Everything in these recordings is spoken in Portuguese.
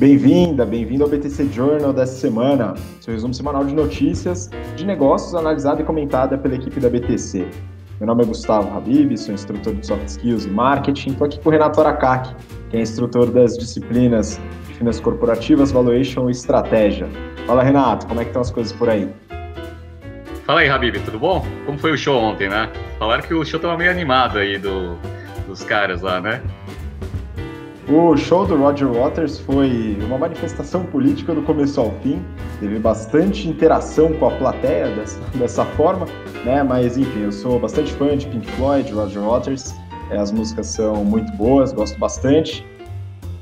Bem-vinda, bem-vindo ao BTC Journal dessa semana, seu resumo semanal de notícias de negócios analisada e comentada pela equipe da BTC. Meu nome é Gustavo Habib, sou instrutor de Soft Skills e Marketing. Estou aqui com o Renato Aracaki, que é instrutor das disciplinas de Finanças Corporativas, Valuation e Estratégia. Fala, Renato, como é que estão as coisas por aí? Fala aí, Habib, tudo bom? Como foi o show ontem, né? Falaram que o show estava meio animado aí do, dos caras lá, né? O show do Roger Waters foi uma manifestação política do começo ao fim, teve bastante interação com a plateia dessa, dessa forma, né? Mas enfim, eu sou bastante fã de Pink Floyd, Roger Waters, é, as músicas são muito boas, gosto bastante,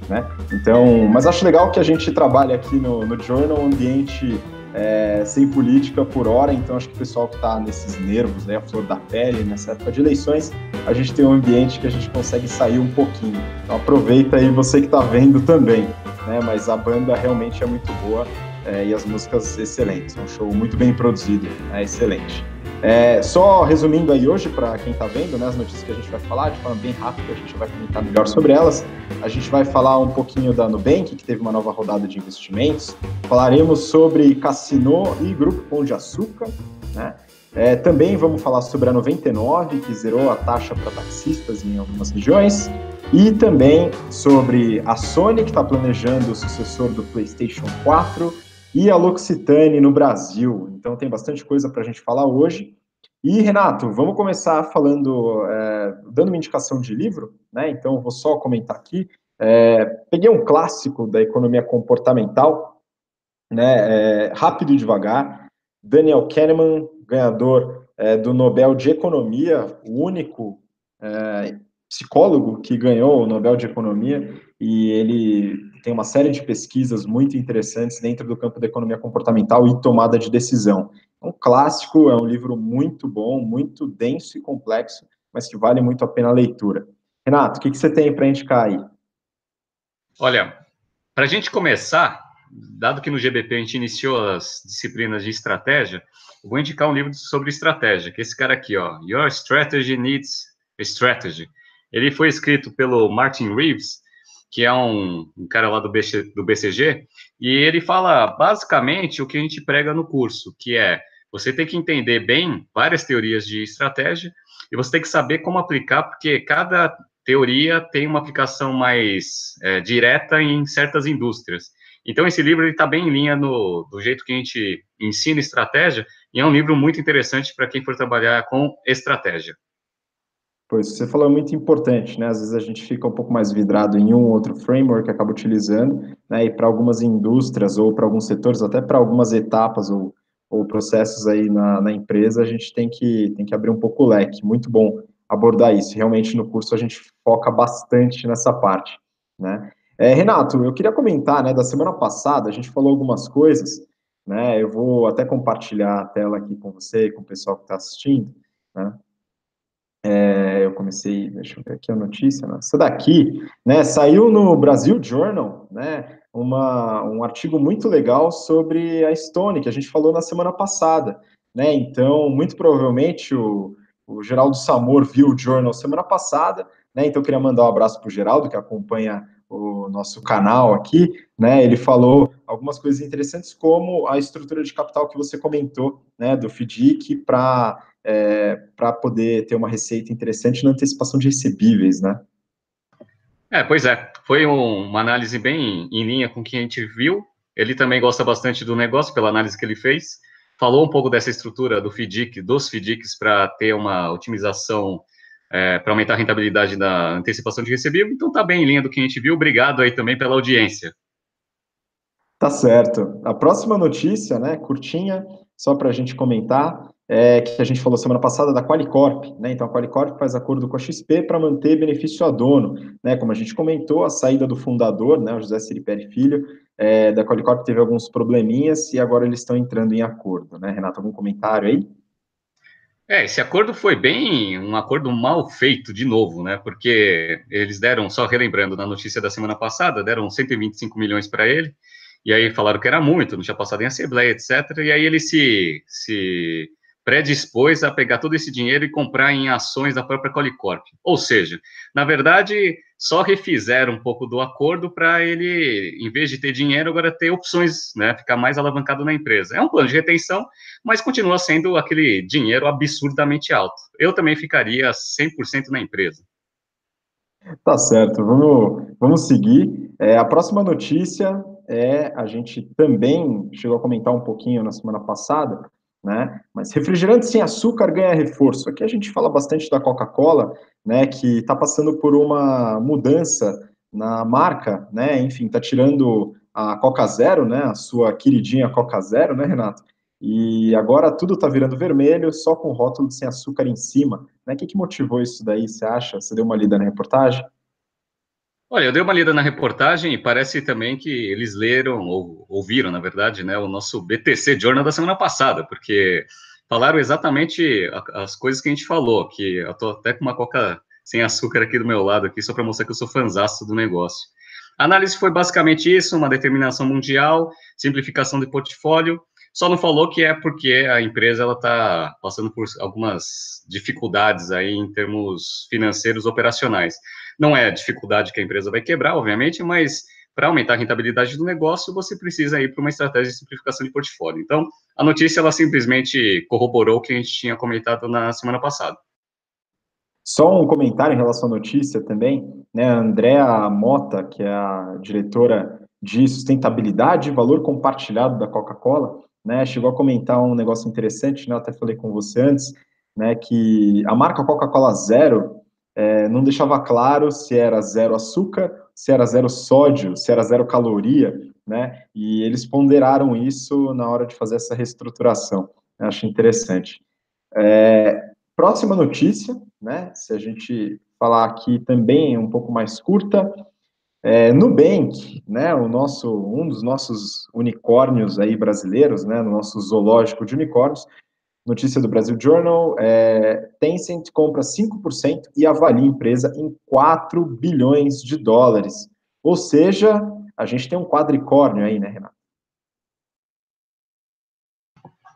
né? Então, mas acho legal que a gente trabalha aqui no, no Journal um ambiente é, sem política por hora, então acho que o pessoal que está nesses nervos, né, a flor da pele, nessa época de eleições, a gente tem um ambiente que a gente consegue sair um pouquinho. Então aproveita aí você que está vendo também, né, mas a banda realmente é muito boa é, e as músicas excelentes, é um show muito bem produzido, é excelente. É, só resumindo aí hoje, para quem está vendo, né, as notícias que a gente vai falar, de forma bem rápida, a gente vai comentar melhor sobre elas. A gente vai falar um pouquinho da Nubank, que teve uma nova rodada de investimentos. Falaremos sobre Cassino e Grupo Pão de Açúcar. Né? É, também vamos falar sobre a 99, que zerou a taxa para taxistas em algumas regiões. E também sobre a Sony, que está planejando o sucessor do PlayStation 4 e a L'Occitane no Brasil. Então tem bastante coisa para a gente falar hoje. E, Renato, vamos começar falando, é, dando uma indicação de livro, né? Então, vou só comentar aqui. É, peguei um clássico da economia comportamental, né? É, Rápido e Devagar, Daniel Kahneman, ganhador é, do Nobel de Economia, o único é, psicólogo que ganhou o Nobel de Economia, e ele tem uma série de pesquisas muito interessantes dentro do campo da economia comportamental e tomada de decisão. É um clássico, é um livro muito bom, muito denso e complexo, mas que vale muito a pena a leitura. Renato, o que, que você tem para indicar aí? Olha, para a gente começar, dado que no GBP a gente iniciou as disciplinas de estratégia, eu vou indicar um livro sobre estratégia, que é esse cara aqui, ó, Your Strategy Needs Strategy. Ele foi escrito pelo Martin Reeves, que é um, um cara lá do, BC, do BCG, e ele fala basicamente o que a gente prega no curso, que é você tem que entender bem várias teorias de estratégia e você tem que saber como aplicar, porque cada teoria tem uma aplicação mais é, direta em certas indústrias. Então, esse livro está bem em linha no, do jeito que a gente ensina estratégia, e é um livro muito interessante para quem for trabalhar com estratégia. Pois, você falou é muito importante, né? Às vezes a gente fica um pouco mais vidrado em um ou outro framework acaba utilizando, né? E para algumas indústrias ou para alguns setores, até para algumas etapas ou, ou processos aí na, na, empresa, a gente tem que, tem que abrir um pouco o leque. Muito bom abordar isso. Realmente no curso a gente foca bastante nessa parte, né? É, Renato, eu queria comentar, né? Da semana passada a gente falou algumas coisas, né? Eu vou até compartilhar a tela aqui com você e com o pessoal que está assistindo, né? É, eu comecei, deixa eu ver aqui a notícia, né? essa daqui, né, saiu no Brasil Journal, né, uma, um artigo muito legal sobre a Stone, que a gente falou na semana passada, né, então, muito provavelmente o, o Geraldo Samor viu o Journal semana passada, né, então queria mandar um abraço para o Geraldo, que acompanha o nosso canal aqui, né, ele falou algumas coisas interessantes, como a estrutura de capital que você comentou, né, do FDIC para é, para poder ter uma receita interessante na antecipação de recebíveis, né? É, pois é, foi um, uma análise bem em linha com o que a gente viu. Ele também gosta bastante do negócio, pela análise que ele fez. Falou um pouco dessa estrutura do FDIC, dos FDICs, para ter uma otimização, é, para aumentar a rentabilidade da antecipação de recebível. Então, está bem em linha do que a gente viu. Obrigado aí também pela audiência. Tá certo. A próxima notícia, né, curtinha, só para a gente comentar, é, que a gente falou semana passada da Qualicorp, né? Então a Qualicorp faz acordo com a XP para manter benefício a dono, né? Como a gente comentou, a saída do fundador, né, o José Siriperi Filho, é, da Qualicorp teve alguns probleminhas e agora eles estão entrando em acordo, né? Renato, algum comentário aí? É, esse acordo foi bem um acordo mal feito de novo, né? Porque eles deram, só relembrando na notícia da semana passada, deram 125 milhões para ele, e aí falaram que era muito, não tinha passado em assembleia, etc. E aí ele se, se predispôs a pegar todo esse dinheiro e comprar em ações da própria Qualicorp. Ou seja, na verdade, só refizeram um pouco do acordo para ele, em vez de ter dinheiro, agora ter opções, né, ficar mais alavancado na empresa. É um plano de retenção, mas continua sendo aquele dinheiro absurdamente alto. Eu também ficaria 100% na empresa. Tá certo, vamos, vamos seguir. É, a próxima notícia é, a gente também chegou a comentar um pouquinho na semana passada, né? Mas refrigerante sem açúcar ganha reforço. Aqui a gente fala bastante da Coca-Cola, né? Que está passando por uma mudança na marca, né? Enfim, está tirando a Coca Zero, né? A sua queridinha Coca Zero, né, Renato? E agora tudo está virando vermelho, só com rótulo sem açúcar em cima. Né? O que, que motivou isso daí, você acha? Você deu uma lida na reportagem? Olha, eu dei uma lida na reportagem e parece também que eles leram, ou ouviram, na verdade, né, o nosso BTC Journal da semana passada, porque falaram exatamente as coisas que a gente falou, que eu tô até com uma coca sem açúcar aqui do meu lado, aqui, só para mostrar que eu sou fanzaço do negócio. A análise foi basicamente isso, uma determinação mundial, simplificação de portfólio, só não falou que é porque a empresa ela está passando por algumas dificuldades aí em termos financeiros operacionais. Não é a dificuldade que a empresa vai quebrar, obviamente, mas para aumentar a rentabilidade do negócio, você precisa ir para uma estratégia de simplificação de portfólio. Então, a notícia ela simplesmente corroborou o que a gente tinha comentado na semana passada. Só um comentário em relação à notícia também, né? A Andrea Mota, que é a diretora de sustentabilidade e valor compartilhado da Coca-Cola, né, chegou a comentar um negócio interessante, né? Até falei com você antes, né, que a marca Coca-Cola Zero é, não deixava claro se era zero açúcar, se era zero sódio, se era zero caloria, né? E eles ponderaram isso na hora de fazer essa reestruturação. Eu acho interessante. É, próxima notícia, né? Se a gente falar aqui também um pouco mais curta, é, Nubank, né? O nosso um dos nossos unicórnios aí brasileiros, né? No nosso zoológico de unicórnios, Notícia do Brasil Journal, é, Tencent compra 5% e avalia a empresa em 4 bilhões de dólares. Ou seja, a gente tem um quadricórnio aí, né, Renato?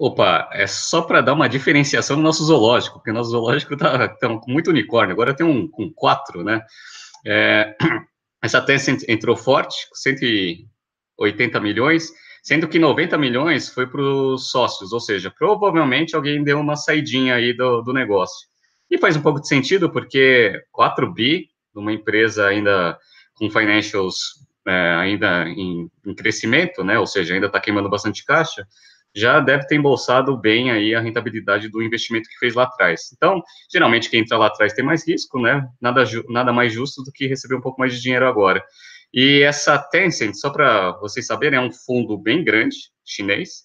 Opa, é só para dar uma diferenciação no nosso zoológico, porque o nosso zoológico está tá com muito unicórnio, agora tem um com quatro, né? É, essa Tencent entrou forte, 180 milhões, sendo que 90 milhões foi para os sócios, ou seja, provavelmente alguém deu uma saidinha aí do, do negócio. E faz um pouco de sentido, porque 4 bi, numa empresa ainda com financials é, ainda em, em, crescimento, né, ou seja, ainda está queimando bastante caixa, já deve ter embolsado bem aí a rentabilidade do investimento que fez lá atrás. Então, geralmente quem entra lá atrás tem mais risco, né, nada, nada mais justo do que receber um pouco mais de dinheiro agora. E essa Tencent, só para vocês saberem, é um fundo bem grande, chinês,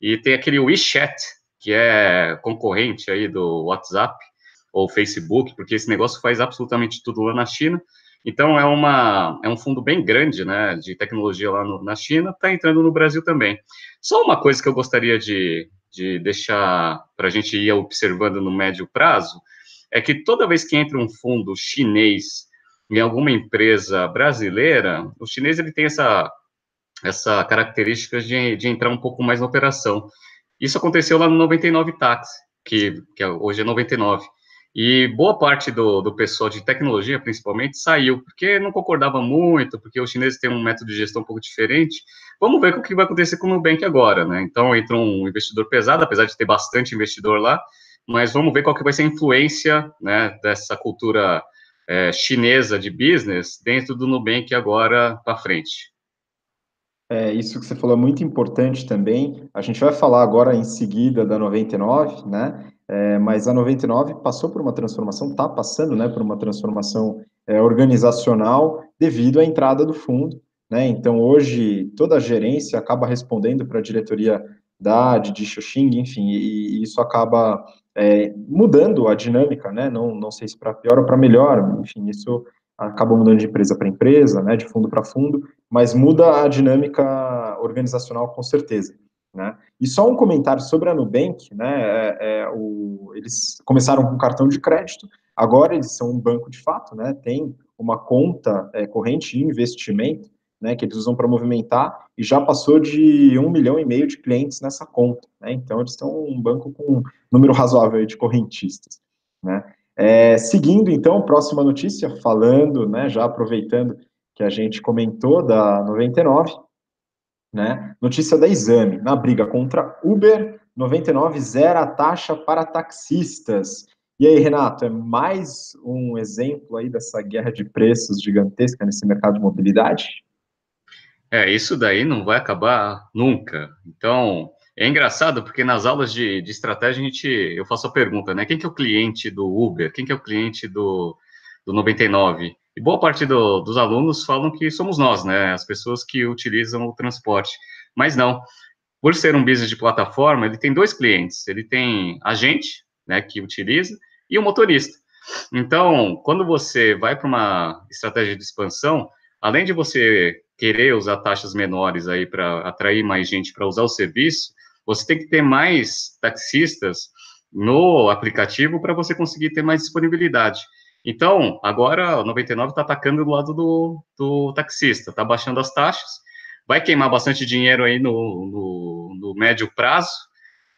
e tem aquele WeChat, que é concorrente aí do WhatsApp ou Facebook, porque esse negócio faz absolutamente tudo lá na China. Então é uma é um fundo bem grande, né, de tecnologia lá no, na China, está entrando no Brasil também. Só uma coisa que eu gostaria de, de deixar para a gente ir observando no médio prazo é que toda vez que entra um fundo chinês em alguma empresa brasileira, o chinês ele tem essa, essa característica de, de entrar um pouco mais na operação. Isso aconteceu lá no 99 Táxi, que, que é, hoje é 99. E boa parte do, do pessoal de tecnologia, principalmente, saiu, porque não concordava muito, porque os chineses têm um método de gestão um pouco diferente. Vamos ver o que vai acontecer com o Nubank agora, né? Então, entra um investidor pesado, apesar de ter bastante investidor lá, mas vamos ver qual que vai ser a influência né, dessa cultura é, chinesa de business dentro do Nubank agora para frente. É, isso que você falou é muito importante também. A gente vai falar agora em seguida da 99, né? É, mas a 99 passou por uma transformação, está passando, né, por uma transformação é, organizacional devido à entrada do fundo, né? Então hoje toda a gerência acaba respondendo para a diretoria da de Xuxing, enfim, e, e isso acaba é, mudando a dinâmica, né? Não, não sei se para pior ou para melhor, enfim, isso acaba mudando de empresa para empresa, né? De fundo para fundo, mas muda a dinâmica organizacional com certeza. Né? E só um comentário sobre a Nubank, né? É, é, o, eles começaram com cartão de crédito, agora eles são um banco de fato, né? Tem uma conta é, corrente de investimento né, que eles usam para movimentar, e já passou de um milhão e meio de clientes nessa conta. Né, então, eles estão um banco com um número razoável de correntistas. Né. É, seguindo, então, próxima notícia, falando, né, já aproveitando que a gente comentou da 99, né, notícia da Exame, na briga contra Uber, 99 zera a taxa para taxistas. E aí, Renato, é mais um exemplo aí dessa guerra de preços gigantesca nesse mercado de mobilidade? É, isso daí não vai acabar nunca. Então, é engraçado porque nas aulas de, de estratégia a gente, eu faço a pergunta, né? Quem que é o cliente do Uber? Quem que é o cliente do, do 99? E boa parte do, dos alunos falam que somos nós, né? As pessoas que utilizam o transporte. Mas não. Por ser um business de plataforma, ele tem dois clientes. Ele tem a gente, né, que utiliza, e o motorista. Então, quando você vai para uma estratégia de expansão, além de você querer usar taxas menores aí para atrair mais gente para usar o serviço, você tem que ter mais taxistas no aplicativo para você conseguir ter mais disponibilidade. Então, agora o 99 está atacando do lado do, do taxista, está baixando as taxas, vai queimar bastante dinheiro aí no, no, no médio prazo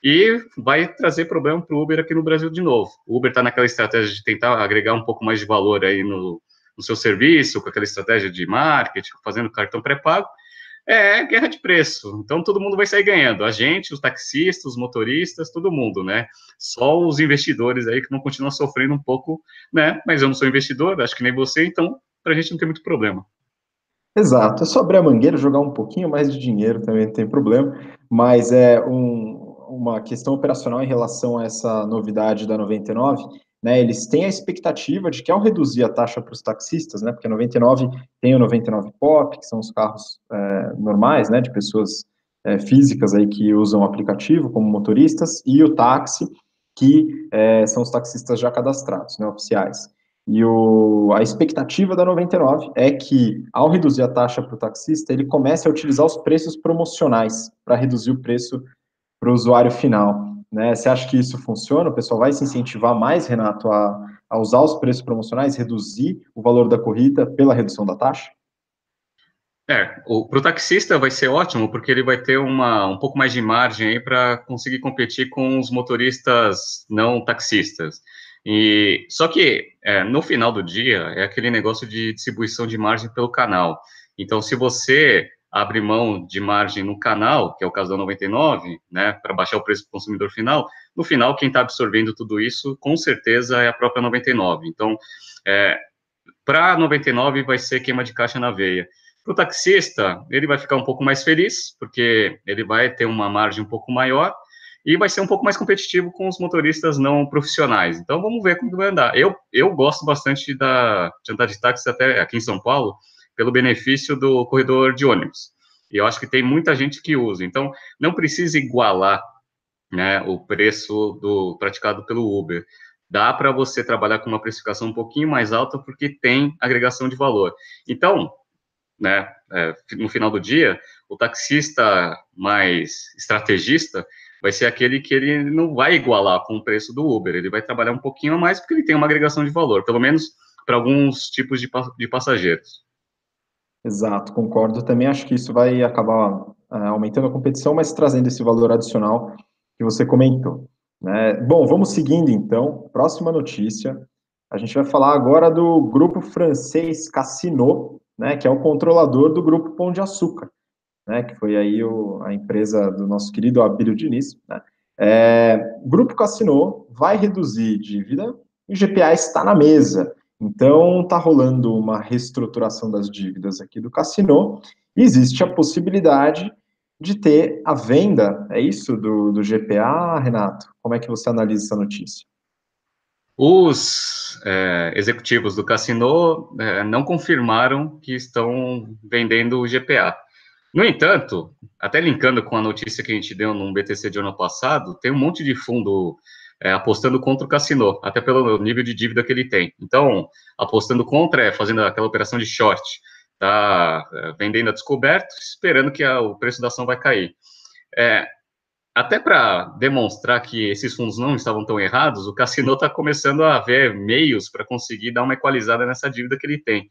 e vai trazer problema para o Uber aqui no Brasil de novo. O Uber está naquela estratégia de tentar agregar um pouco mais de valor aí no, no seu serviço, com aquela estratégia de marketing, fazendo cartão pré-pago, é guerra de preço. Então todo mundo vai sair ganhando. A gente, os taxistas, os motoristas, todo mundo, né? Só os investidores aí que vão continuar sofrendo um pouco, né? Mas eu não sou investidor, acho que nem você, então para a gente não tem muito problema. Exato. É só abrir a mangueira, jogar um pouquinho mais de dinheiro também não tem problema. Mas é um, uma questão operacional em relação a essa novidade da 99 né, eles têm a expectativa de que ao reduzir a taxa para os taxistas, né, porque a 99 tem o 99 Pop, que são os carros é, normais, né, de pessoas é, físicas aí que usam o aplicativo como motoristas, e o táxi, que é, são os taxistas já cadastrados, né, oficiais. E o, a expectativa da 99 é que, ao reduzir a taxa para o taxista, ele comece a utilizar os preços promocionais para reduzir o preço para o usuário final. Né? Você acha que isso funciona? O pessoal vai se incentivar mais, Renato, a, a usar os preços promocionais, reduzir o valor da corrida pela redução da taxa? É, para o taxista vai ser ótimo, porque ele vai ter uma, um pouco mais de margem aí para conseguir competir com os motoristas não taxistas. E só que é, no final do dia é aquele negócio de distribuição de margem pelo canal. Então, se você abre mão de margem no canal, que é o caso da 99, né, para baixar o preço do consumidor final, no final, quem está absorvendo tudo isso, com certeza, é a própria 99. Então, é, para 99 vai ser queima de caixa na veia. Para o taxista, ele vai ficar um pouco mais feliz, porque ele vai ter uma margem um pouco maior e vai ser um pouco mais competitivo com os motoristas não profissionais. Então, vamos ver como vai andar. Eu, eu gosto bastante da, de andar de táxi até aqui em São Paulo, pelo benefício do corredor de ônibus. E eu acho que tem muita gente que usa. Então, não precisa igualar né, o preço do praticado pelo Uber. Dá para você trabalhar com uma precificação um pouquinho mais alta porque tem agregação de valor. Então, né, é, no final do dia, o taxista mais estrategista vai ser aquele que ele não vai igualar com o preço do Uber, ele vai trabalhar um pouquinho a mais porque ele tem uma agregação de valor, pelo menos para alguns tipos de, de passageiros. Exato, concordo. Também acho que isso vai acabar uh, aumentando a competição, mas trazendo esse valor adicional que você comentou. Né? Bom, vamos seguindo então. Próxima notícia. A gente vai falar agora do grupo francês Cassino, né, que é o controlador do grupo Pão de Açúcar, né, que foi aí o, a empresa do nosso querido Abílio Diniz. Né? É, grupo Cassino vai reduzir dívida e o GPA está na mesa. Então, está rolando uma reestruturação das dívidas aqui do Cassino, e existe a possibilidade de ter a venda, é isso, do, do GPA, Renato? Como é que você analisa essa notícia? Os é, executivos do Cassino é, não confirmaram que estão vendendo o GPA. No entanto, até linkando com a notícia que a gente deu no BTC de ano passado, tem um monte de fundo é, apostando contra o Cassino, até pelo nível de dívida que ele tem. Então, apostando contra é fazendo aquela operação de short, tá é, vendendo a descoberto, esperando que a, o preço da ação vai cair. É, até para demonstrar que esses fundos não estavam tão errados, o Cassino está começando a ver meios para conseguir dar uma equalizada nessa dívida que ele tem.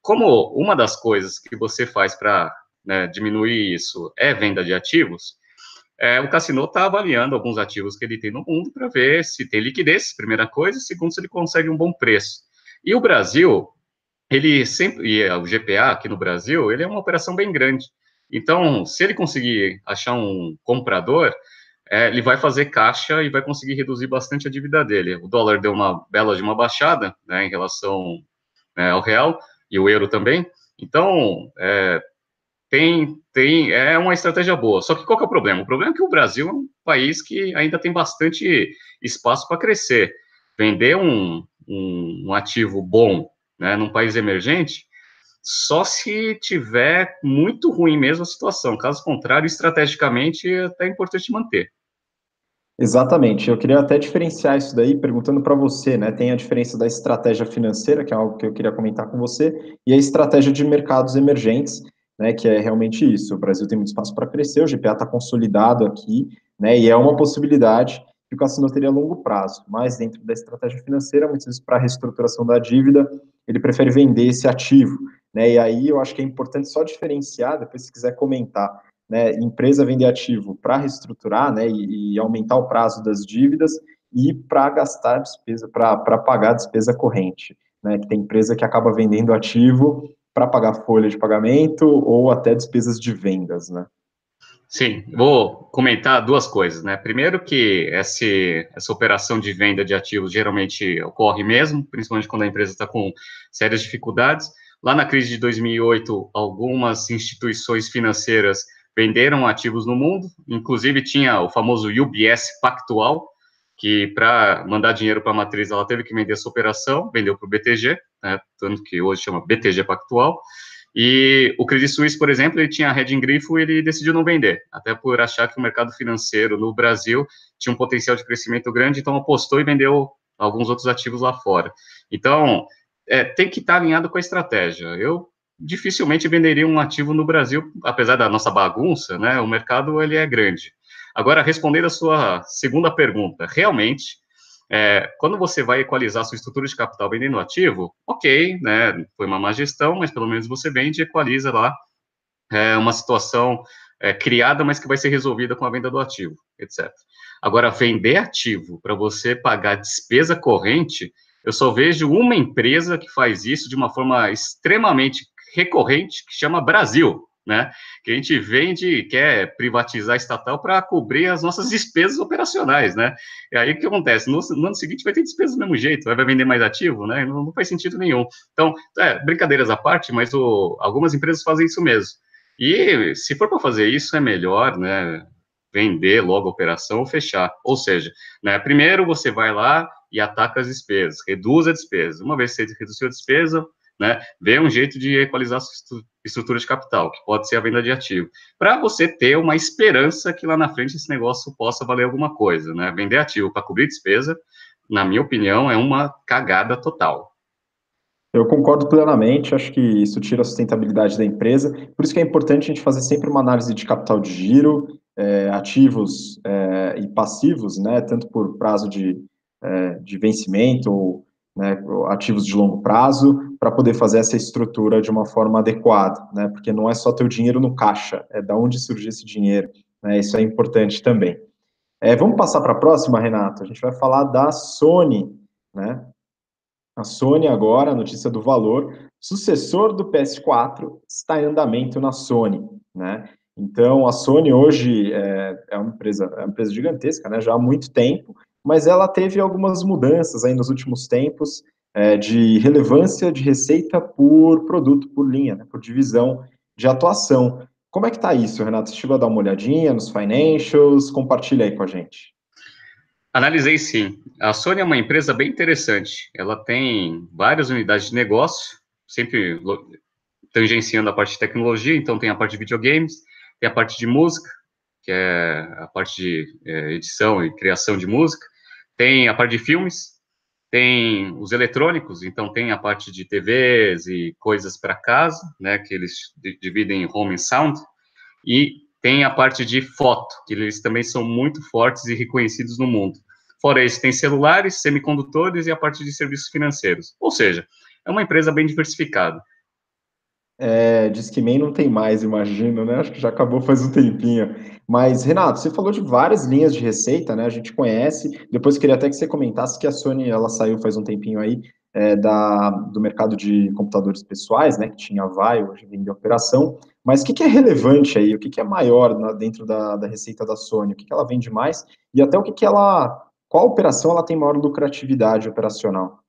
Como uma das coisas que você faz para né, diminuir isso é venda de ativos, é, o Cassino está avaliando alguns ativos que ele tem no mundo para ver se tem liquidez, primeira coisa, segundo, se ele consegue um bom preço. E o Brasil, ele sempre, e o GPA aqui no Brasil, ele é uma operação bem grande. Então, se ele conseguir achar um comprador, é, ele vai fazer caixa e vai conseguir reduzir bastante a dívida dele. O dólar deu uma bela de uma baixada né, em relação né, ao real e o euro também. Então, é, tem, tem, é uma estratégia boa. Só que qual que é o problema? O problema é que o Brasil é um país que ainda tem bastante espaço para crescer. Vender um, um, um, ativo bom né, num país emergente, só se tiver muito ruim mesmo a situação. Caso contrário, estrategicamente, é até importante manter. Exatamente. Eu queria até diferenciar isso daí, perguntando para você, né? Tem a diferença da estratégia financeira, que é algo que eu queria comentar com você, e a estratégia de mercados emergentes, né, que é realmente isso. O Brasil tem muito espaço para crescer, o GPA está consolidado aqui, né, e é uma possibilidade que o Cassino teria a longo prazo, mas dentro da estratégia financeira, muitas vezes para a reestruturação da dívida, ele prefere vender esse ativo, né, e aí eu acho que é importante só diferenciar, depois se quiser comentar, né, empresa vender ativo para reestruturar, né, e, e, aumentar o prazo das dívidas e para gastar despesa, para pagar a despesa corrente, né, que tem empresa que acaba vendendo ativo para pagar folha de pagamento ou até despesas de vendas, né? Sim, vou comentar duas coisas, né? Primeiro que esse, essa operação de venda de ativos geralmente ocorre mesmo, principalmente quando a empresa está com sérias dificuldades. Lá na crise de 2008, algumas instituições financeiras venderam ativos no mundo, inclusive tinha o famoso UBS Pactual, que para mandar dinheiro para a matriz ela teve que vender essa operação, vendeu para o BTG, né, tanto que hoje chama BTG Pactual, e o Credit Suisse, por exemplo, ele tinha a em grifo e ele decidiu não vender, até por achar que o mercado financeiro no Brasil tinha um potencial de crescimento grande, então apostou e vendeu alguns outros ativos lá fora. Então, é, tem que estar alinhado com a estratégia. Eu dificilmente venderia um ativo no Brasil, apesar da nossa bagunça, né? O mercado ele é grande. Agora, respondendo a sua segunda pergunta, realmente, é, quando você vai equalizar sua estrutura de capital vendendo ativo, ok, né, foi uma má gestão, mas pelo menos você vende e equaliza lá é, uma situação é, criada, mas que vai ser resolvida com a venda do ativo, etc. Agora, vender ativo para você pagar despesa corrente, eu só vejo uma empresa que faz isso de uma forma extremamente recorrente, que chama Brasil né? Que a gente vende, quer privatizar estatal para cobrir as nossas despesas operacionais, né? E aí o que acontece? No, no, ano seguinte vai ter despesas do mesmo jeito, vai vender mais ativo, né? Não, não faz sentido nenhum. Então, é, brincadeiras à parte, mas o, algumas empresas fazem isso mesmo. E se for para fazer isso, é melhor, né? Vender logo a operação ou fechar. Ou seja, né, primeiro você vai lá e ataca as despesas, reduz a despesa. Uma vez que você reduziu a despesa, né, vê um jeito de equalizar a estrutura de capital, que pode ser a venda de ativo, para você ter uma esperança que lá na frente esse negócio possa valer alguma coisa, né? Vender ativo para cobrir despesa, na minha opinião, é uma cagada total. Eu concordo plenamente, acho que isso tira a sustentabilidade da empresa, por isso que é importante a gente fazer sempre uma análise de capital de giro, é, ativos é, e passivos, né, tanto por prazo de, é, de vencimento ou né, ativos de longo prazo, para poder fazer essa estrutura de uma forma adequada, né, porque não é só ter o dinheiro no caixa, é da onde surge esse dinheiro, né, isso é importante também. É, vamos passar para a próxima, Renato, a gente vai falar da Sony, né, a Sony agora, notícia do valor, sucessor do PS4 está em andamento na Sony, né, então a Sony hoje é, é uma empresa, é uma empresa gigantesca, né, já há muito tempo, mas ela teve algumas mudanças aí nos últimos tempos é, de relevância de receita por produto, por linha, né, por divisão de atuação. Como é que está isso, Renato? Você chegou a dar uma olhadinha nos financials? Compartilha aí com a gente. Analisei sim. A Sony é uma empresa bem interessante. Ela tem várias unidades de negócio, sempre tangenciando a parte de tecnologia, então tem a parte de videogames, tem a parte de música, que é a parte de é, edição e criação de música, tem a parte de filmes, tem os eletrônicos, então tem a parte de TVs e coisas para casa, né, que eles dividem em home and sound, e tem a parte de foto, que eles também são muito fortes e reconhecidos no mundo. Fora isso, tem celulares, semicondutores e a parte de serviços financeiros. Ou seja, é uma empresa bem diversificada. É, Discman não tem mais, imagino, né? Acho que já acabou faz um tempinho. Mas, Renato, você falou de várias linhas de receita, né? A gente conhece. Depois queria até que você comentasse que a Sony ela saiu faz um tempinho aí é, da, do mercado de computadores pessoais, né? Que tinha a Vai, hoje vem de operação. Mas o que, que, é relevante aí? O que, que é maior na, dentro da, da, receita da Sony? O que, que ela vende mais? E até o que, que ela. Qual operação ela tem maior lucratividade operacional?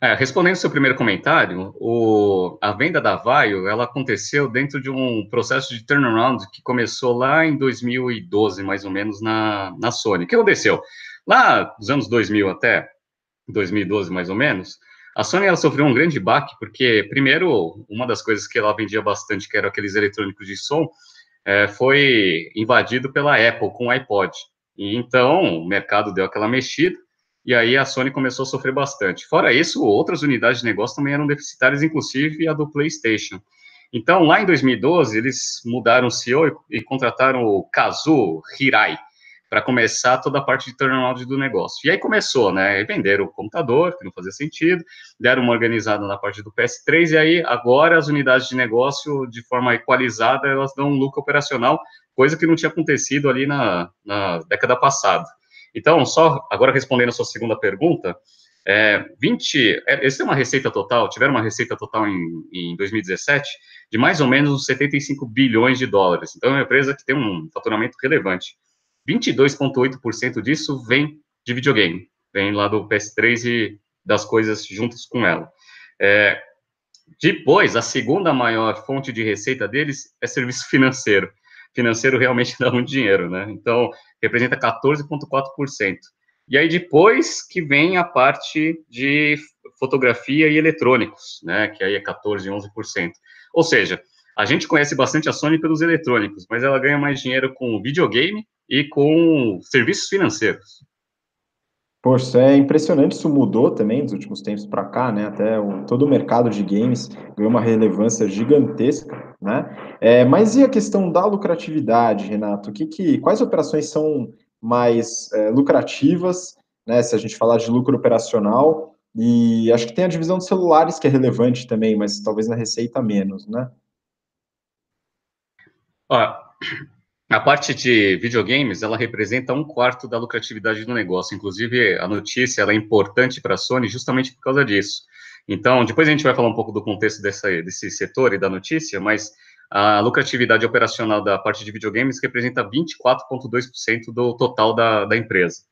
É, respondendo ao seu primeiro comentário, o, a venda da Vaio, ela aconteceu dentro de um processo de turnaround que começou lá em 2012, mais ou menos, na, na Sony. O que aconteceu? Lá nos anos 2000 até 2012, mais ou menos, a Sony ela sofreu um grande baque, porque, primeiro, uma das coisas que ela vendia bastante, que eram aqueles eletrônicos de som, é, foi invadido pela Apple com o iPod. E então, o mercado deu aquela mexida, e aí a Sony começou a sofrer bastante. Fora isso, outras unidades de negócio também eram deficitárias, inclusive a do PlayStation. Então, lá em 2012, eles mudaram o CEO e, contrataram o Kazu Hirai para começar toda a parte de turnaround do negócio. E aí começou, né? Venderam o computador, que não fazia sentido, deram uma organizada na parte do PS3, e aí agora as unidades de negócio, de forma equalizada, elas dão um lucro operacional, coisa que não tinha acontecido ali na, na década passada. Então, só agora respondendo a sua segunda pergunta, é, 20, é, eles têm uma receita total, tiveram uma receita total em, em 2017 de mais ou menos 75 bilhões de dólares. Então, é uma empresa que tem um faturamento relevante. 22,8% disso vem de videogame, vem lá do PS3 e das coisas juntas com ela. É, depois, a segunda maior fonte de receita deles é serviço financeiro. Financeiro realmente dá muito dinheiro, né? Então, representa 14,4%. E aí depois que vem a parte de fotografia e eletrônicos, né, que aí é 14, 11%. Ou seja, a gente conhece bastante a Sony pelos eletrônicos, mas ela ganha mais dinheiro com videogame e com serviços financeiros. Poxa, é impressionante, isso mudou também dos últimos tempos para cá, né? Até o, todo o mercado de games ganhou uma relevância gigantesca, né? É, mas e a questão da lucratividade, Renato? Que, que, quais operações são mais é, lucrativas, né? Se a gente falar de lucro operacional, e acho que tem a divisão de celulares que é relevante também, mas talvez na receita menos, né? A parte de videogames, ela representa um quarto da lucratividade do negócio. Inclusive, a notícia é importante para a Sony justamente por causa disso. Então, depois a gente vai falar um pouco do contexto dessa, desse setor e da notícia, mas a lucratividade operacional da parte de videogames representa 24,2% do total da, da empresa.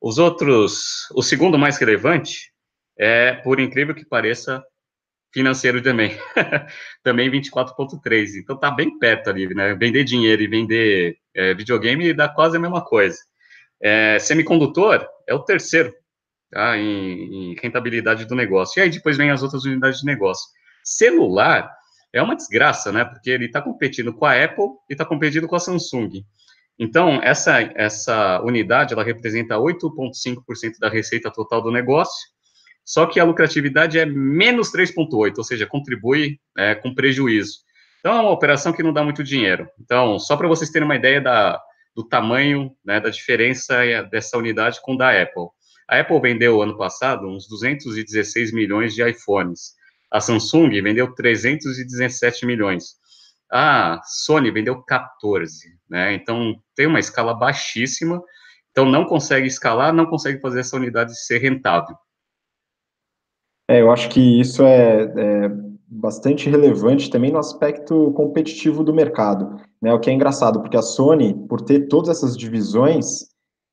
Os outros, o segundo mais relevante é, por incrível que pareça, financeiro também. também 24,3. Então tá bem perto ali, né? Vender dinheiro e vender é, videogame dá quase a mesma coisa. É, semicondutor é o terceiro tá? em, em, rentabilidade do negócio. E aí depois vem as outras unidades de negócio. Celular é uma desgraça, né? Porque ele está competindo com a Apple e está competindo com a Samsung. Então, essa, essa unidade, ela representa 8,5% da receita total do negócio, só que a lucratividade é menos 3,8, ou seja, contribui é, com prejuízo. Então, é uma operação que não dá muito dinheiro. Então, só para vocês terem uma ideia da, do tamanho, né, da diferença dessa unidade com da Apple. A Apple vendeu ano passado uns 216 milhões de iPhones. A Samsung vendeu 317 milhões. A Sony vendeu 14, né? Então tem uma escala baixíssima. Então não consegue escalar, não consegue fazer essa unidade ser rentável. É, eu acho que isso é, é, bastante relevante também no aspecto competitivo do mercado, né? O que é engraçado, porque a Sony, por ter todas essas divisões,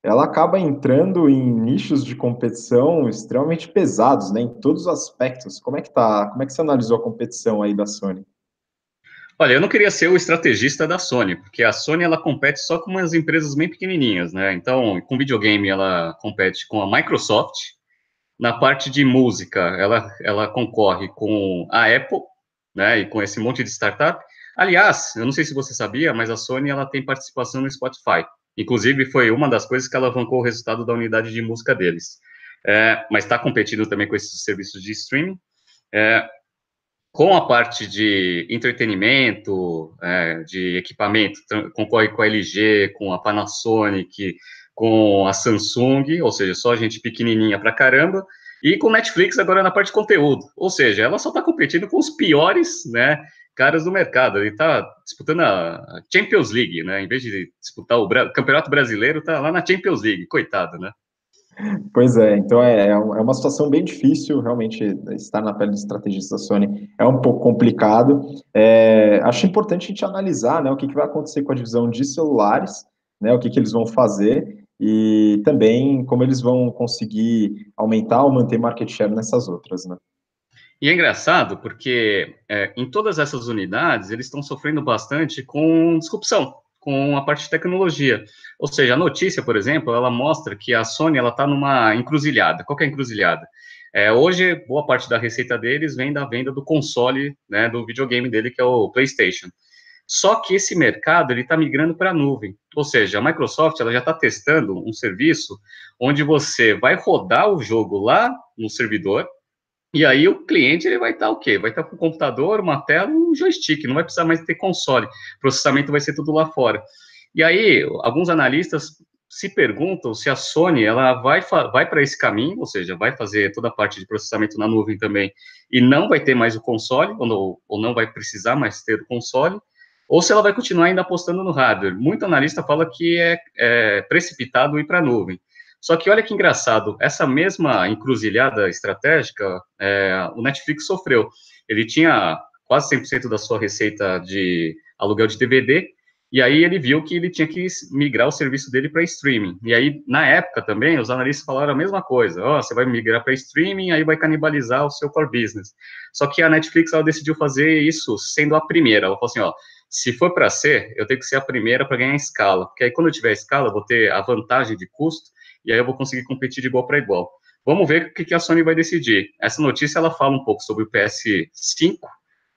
ela acaba entrando em nichos de competição extremamente pesados, né? Em todos os aspectos. Como é que tá? Como é que você analisou a competição aí da Sony? Olha, eu não queria ser o estrategista da Sony, porque a Sony ela compete só com umas empresas bem pequenininhas, né? Então, com videogame ela compete com a Microsoft, na parte de música, ela, ela concorre com a Apple, né, e com esse monte de startup. Aliás, eu não sei se você sabia, mas a Sony ela tem participação no Spotify. Inclusive, foi uma das coisas que alavancou o resultado da unidade de música deles. É, mas está competindo também com esses serviços de streaming. É, com a parte de entretenimento, é, de equipamento, concorre com a LG, com a Panasonic, com a Samsung, ou seja, só gente pequenininha pra caramba, E com Netflix agora na parte de conteúdo. Ou seja, ela só está competindo com os piores, né? Caras do mercado. Ele está disputando a Champions League, né? Em vez de disputar o Bra Campeonato Brasileiro, está lá na Champions League. Coitado, né? Pois é, então é, é, é uma situação bem difícil, realmente, estar na pele do estrategista da Sony é um pouco complicado. É, acho importante a gente analisar né, o que, que vai acontecer com a divisão de celulares, né, o que, que eles vão fazer, e também como eles vão conseguir aumentar ou manter market share nessas outras, né? E é engraçado porque é, em todas essas unidades eles estão sofrendo bastante com disrupção, com a parte de tecnologia. Ou seja, a notícia, por exemplo, ela mostra que a Sony ela está numa encruzilhada. Qual é a encruzilhada? É, hoje, boa parte da receita deles vem da venda do console, né, do videogame dele, que é o PlayStation. Só que esse mercado ele está migrando para a nuvem. Ou seja, a Microsoft ela já está testando um serviço onde você vai rodar o jogo lá no servidor, e aí o cliente ele vai estar tá, o quê? Vai estar tá com um computador, uma tela, um joystick, não vai precisar mais ter console. O processamento vai ser tudo lá fora. E aí, alguns analistas se perguntam se a Sony ela vai, vai para esse caminho, ou seja, vai fazer toda a parte de processamento na nuvem também, e não vai ter mais o console, ou, ou não vai precisar mais ter o console, ou se ela vai continuar ainda apostando no hardware. Muito analista fala que é, é precipitado ir para a nuvem. Só que olha que engraçado, essa mesma encruzilhada estratégica, é, o Netflix sofreu. Ele tinha quase 100% da sua receita de aluguel de DVD, e aí ele viu que ele tinha que migrar o serviço dele para streaming. E aí, na época também, os analistas falaram a mesma coisa. Ó, oh, você vai migrar para streaming, aí vai canibalizar o seu core business. Só que a Netflix, ela decidiu fazer isso sendo a primeira. Ela falou assim, ó, se for para ser, eu tenho que ser a primeira para ganhar escala, porque aí quando eu tiver escala, eu vou ter a vantagem de custo e aí eu vou conseguir competir de igual para igual. Vamos ver o que, a Sony vai decidir. Essa notícia ela fala um pouco sobre o PS5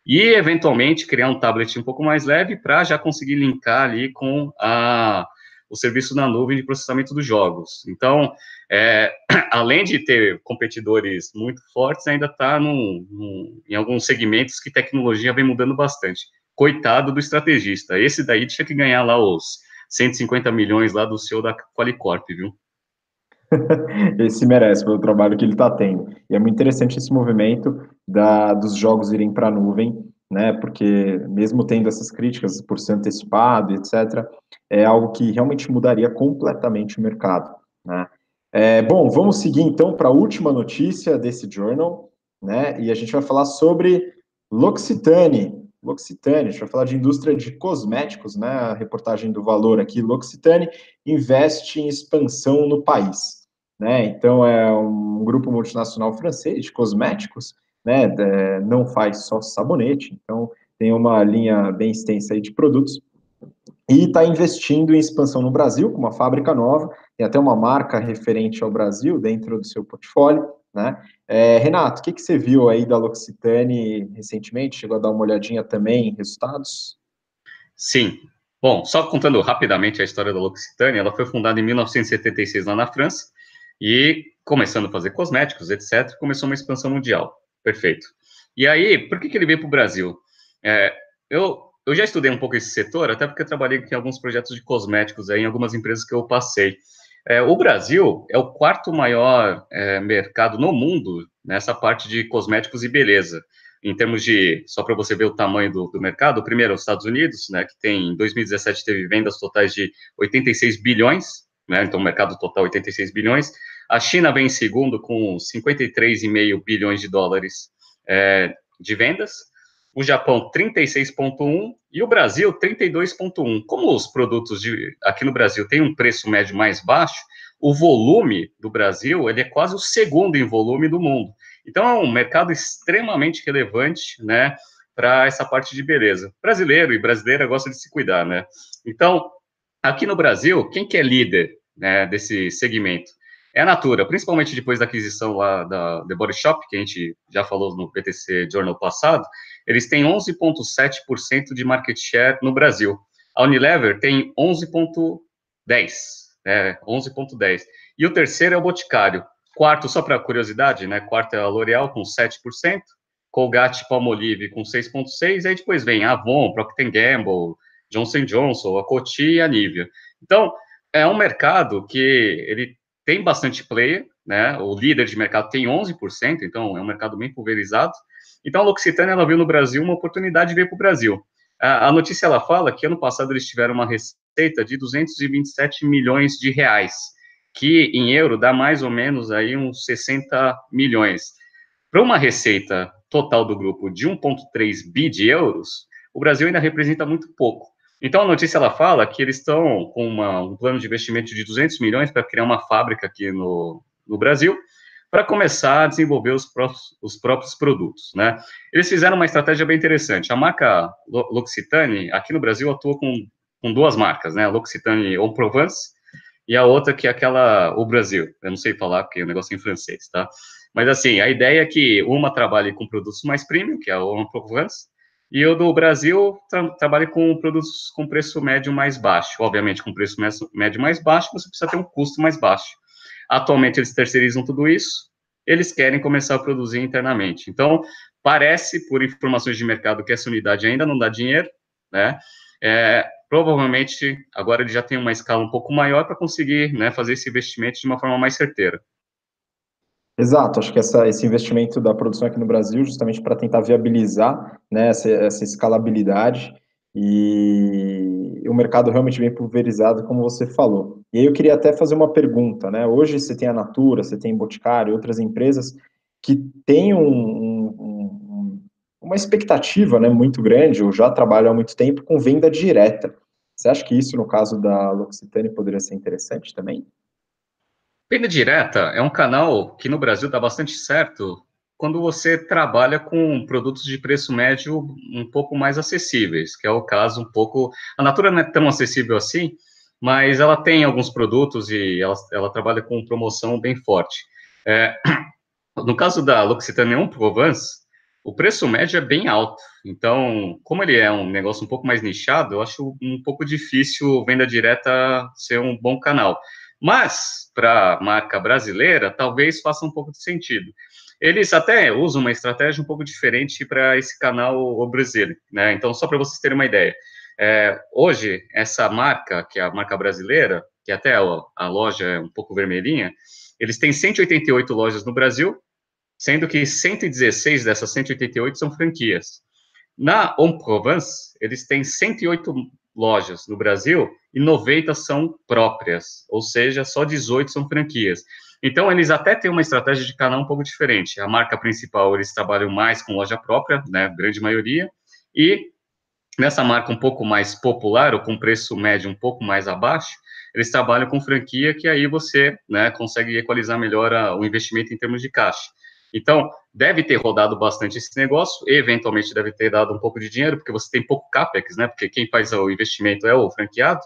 e eventualmente criar um tablet um pouco mais leve para já conseguir linkar ali com a, o serviço na nuvem de processamento dos jogos. Então, é, além de ter competidores muito fortes, ainda está em alguns segmentos que tecnologia vem mudando bastante coitado do estrategista. Esse daí tinha que ganhar lá os 150 milhões lá do CEO da Qualicorp, viu? esse merece pelo trabalho que ele está tendo. E é muito interessante esse movimento da, dos jogos irem para a nuvem, né? Porque mesmo tendo essas críticas por ser antecipado, etc., é algo que realmente mudaria completamente o mercado, né? É, bom, vamos seguir então para a última notícia desse journal, né? E a gente vai falar sobre L'Occitane, L'Occitane, a gente vai falar de indústria de cosméticos, né? A reportagem do valor aqui, L'Occitane investe em expansão no país, né? Então é um grupo multinacional francês de cosméticos, né? É, não faz só sabonete, então tem uma linha bem extensa aí de produtos e está investindo em expansão no Brasil, com uma fábrica nova, tem até uma marca referente ao Brasil dentro do seu portfólio, né? É, Renato, o que, que você viu aí da L'Occitane recentemente? Chegou a dar uma olhadinha também em resultados? Sim. Bom, só contando rapidamente a história da L'Occitane, ela foi fundada em 1976 lá na França e começando a fazer cosméticos, etc., começou uma expansão mundial. Perfeito. E aí, por que, que ele veio para o Brasil? É, eu, eu já estudei um pouco esse setor, até porque eu trabalhei em alguns projetos de cosméticos aí, em algumas empresas que eu passei. É, o Brasil é o quarto maior é, mercado no mundo nessa parte de cosméticos e beleza. Em termos de, só para você ver o tamanho do, do, mercado, o primeiro é os Estados Unidos, né, que tem, em 2017 teve vendas totais de 86 bilhões, né, então o mercado total 86 bilhões. A China vem em segundo com 53,5 bilhões de dólares é, de vendas o Japão 36,1 e o Brasil 32,1. Como os produtos de, aqui no Brasil têm um preço médio mais baixo, o volume do Brasil ele é quase o segundo em volume do mundo. Então é um mercado extremamente relevante, né, para essa parte de beleza. Brasileiro e brasileira gosta de se cuidar, né? Então, aqui no Brasil, quem que é líder né, desse segmento? É a Natura, principalmente depois da aquisição lá da The Body Shop, que a gente já falou no PTC Journal passado, eles têm 11,7% de market share no Brasil. A Unilever tem 11,10%. É, 11,10%. E o terceiro é o Boticário. Quarto, só para curiosidade, né? Quarto é a L'Oréal com 7%, Colgate Palmolive com 6,6%, aí depois vem a Avon, Procter Gamble, Johnson Johnson, a Coty e a Nivea. Então, é um mercado que ele tem bastante player, né? O líder de mercado tem 11%, então é um mercado bem pulverizado. Então a L'Occitane ela viu no Brasil uma oportunidade de vir para o Brasil. A, a notícia ela fala que ano passado eles tiveram uma receita de 227 milhões de reais, que em euro dá mais ou menos aí uns 60 milhões. Para uma receita total do grupo de 1,3 bi de euros, o Brasil ainda representa muito pouco. Então, a notícia ela fala que eles estão com uma, um plano de investimento de 200 milhões para criar uma fábrica aqui no, no Brasil, para começar a desenvolver os próprios, os próprios produtos, né? Eles fizeram uma estratégia bem interessante. A marca L'Occitane, aqui no Brasil, atua com, com duas marcas, né? A L'Occitane en Provence e a outra que é aquela, o Brasil. Eu não sei falar porque o negócio é em francês, tá? Mas, assim, a ideia é que uma trabalhe com produtos mais premium, que é a en Provence, e o do Brasil tra trabalha com produtos com preço médio mais baixo. Obviamente, com preço médio mais baixo, você precisa ter um custo mais baixo. Atualmente, eles terceirizam tudo isso, eles querem começar a produzir internamente. Então, parece, por informações de mercado, que essa unidade ainda não dá dinheiro, né? É, provavelmente, agora ele já tem uma escala um pouco maior para conseguir né, fazer esse investimento de uma forma mais certeira. Exato, acho que essa, esse investimento da produção aqui no Brasil, justamente para tentar viabilizar né, essa, essa, escalabilidade e o mercado realmente bem pulverizado, como você falou. E aí eu queria até fazer uma pergunta, né? Hoje você tem a Natura, você tem Boticário, outras empresas que têm um, um, um, uma expectativa né, muito grande, ou já trabalham há muito tempo, com venda direta. Você acha que isso, no caso da L'Occitane, poderia ser interessante também? Venda direta é um canal que no Brasil dá bastante certo quando você trabalha com produtos de preço médio um pouco mais acessíveis, que é o caso um pouco. A Natura não é tão acessível assim, mas ela tem alguns produtos e ela, ela trabalha com promoção bem forte. É, no caso da L'Occitane Provence, o preço médio é bem alto. Então, como ele é um negócio um pouco mais nichado, eu acho um pouco difícil venda direta ser um bom canal. Mas, para a marca brasileira, talvez faça um pouco de sentido. Eles até usam uma estratégia um pouco diferente para esse canal o Brasil, né? Então, só para vocês terem uma ideia. É, hoje, essa marca, que é a marca brasileira, que até a, loja é um pouco vermelhinha, eles têm 188 lojas no Brasil, sendo que 116 dessas 188 são franquias. Na On Provence, eles têm 108 lojas no Brasil e 90 são próprias, ou seja, só 18 são franquias. Então, eles até têm uma estratégia de canal um pouco diferente. A marca principal, eles trabalham mais com loja própria, né, grande maioria, e nessa marca um pouco mais popular, ou com preço médio um pouco mais abaixo, eles trabalham com franquia, que aí você né, consegue equalizar melhor a, o investimento em termos de caixa. Então, deve ter rodado bastante esse negócio, eventualmente deve ter dado um pouco de dinheiro, porque você tem pouco CAPEX, né? Porque quem faz o investimento é o franqueado.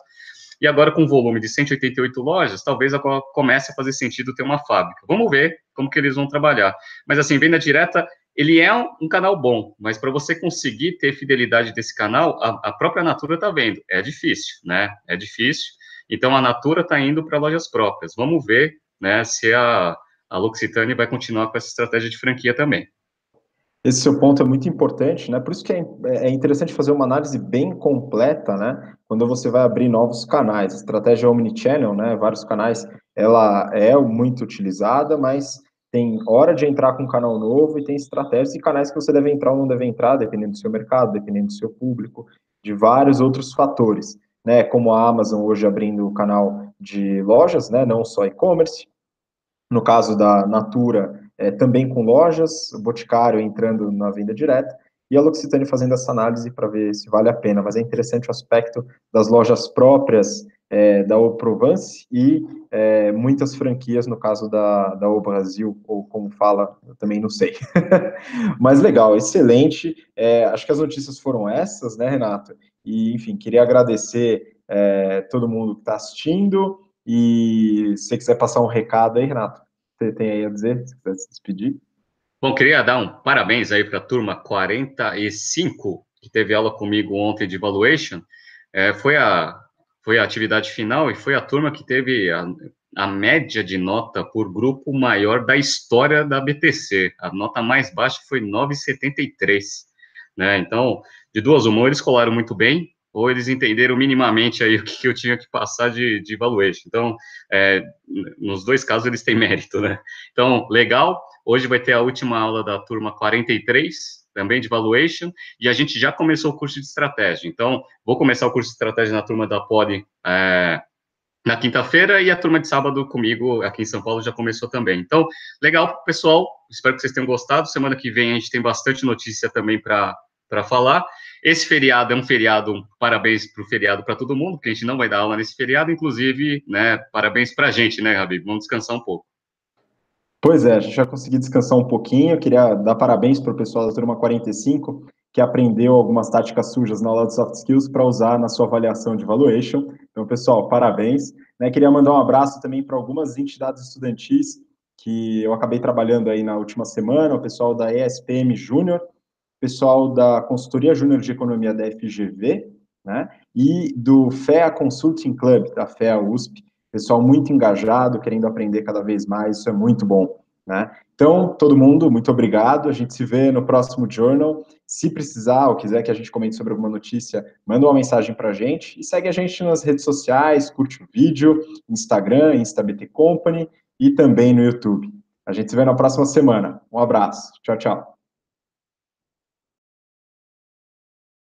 E agora, com volume de 188 lojas, talvez comece a fazer sentido ter uma fábrica. Vamos ver como que eles vão trabalhar. Mas, assim, venda direta, ele é um, um canal bom, mas para você conseguir ter fidelidade desse canal, a, a própria Natura está vendo. É difícil, né? É difícil. Então, a Natura está indo para lojas próprias. Vamos ver né, se a a L'Occitane vai continuar com essa estratégia de franquia também. Esse seu ponto é muito importante, né? Por isso que é, é interessante fazer uma análise bem completa, né? Quando você vai abrir novos canais. A estratégia omnichannel, né? Vários canais, ela é muito utilizada, mas tem hora de entrar com um canal novo e tem estratégias e canais que você deve entrar ou não deve entrar, dependendo do seu mercado, dependendo do seu público, de vários outros fatores, né? Como a Amazon hoje abrindo o canal de lojas, né? Não só e-commerce, no caso da Natura, é, também com lojas, o Boticário entrando na venda direta, e a L'Occitane fazendo essa análise para ver se vale a pena. Mas é interessante o aspecto das lojas próprias é, da O Provence e é, muitas franquias, no caso da, da O Brasil, ou como fala, eu também não sei. Mas legal, excelente. É, acho que as notícias foram essas, né, Renato? E, enfim, queria agradecer é, todo mundo que está assistindo. E se você quiser passar um recado aí, Renato, você tem aí a dizer, se quiser se despedir. Bom, queria dar um parabéns aí para a turma 45, que teve aula comigo ontem de Evaluation. É, foi, a, foi a atividade final e foi a turma que teve a, a média de nota por grupo maior da história da BTC. A nota mais baixa foi 9,73. Né? Então, de duas uma, eles colaram muito bem, ou eles entenderam minimamente aí o que, eu tinha que passar de, de valuation. Então, é, nos dois casos, eles têm mérito, né? Então, legal. Hoje vai ter a última aula da turma 43, também de valuation, e a gente já começou o curso de estratégia. Então, vou começar o curso de estratégia na turma da Poli é, na quinta-feira, e a turma de sábado comigo aqui em São Paulo já começou também. Então, legal, pessoal. Espero que vocês tenham gostado. Semana que vem a gente tem bastante notícia também para falar. Esse feriado é um feriado, parabéns para o feriado para todo mundo, porque a gente não vai dar aula nesse feriado, inclusive, né, parabéns para a gente, né, Rabi? Vamos descansar um pouco. Pois é, já conseguiu descansar um pouquinho, eu queria dar parabéns para o pessoal da turma 45, que aprendeu algumas táticas sujas na aula de soft skills para usar na sua avaliação de valuation. Então, pessoal, parabéns. Né, queria mandar um abraço também para algumas entidades estudantis que eu acabei trabalhando aí na última semana, o pessoal da ESPM Júnior, pessoal da Consultoria Júnior de Economia da FGV, né, e do FEA Consulting Club, da FEA USP, pessoal muito engajado, querendo aprender cada vez mais, isso é muito bom, né. Então, todo mundo, muito obrigado, a gente se vê no próximo Journal, se precisar ou quiser que a gente comente sobre alguma notícia, manda uma mensagem para a gente, e segue a gente nas redes sociais, curte o vídeo, Instagram, InstaBT Company, e também no YouTube. A gente se vê na próxima semana. Um abraço. Tchau, tchau.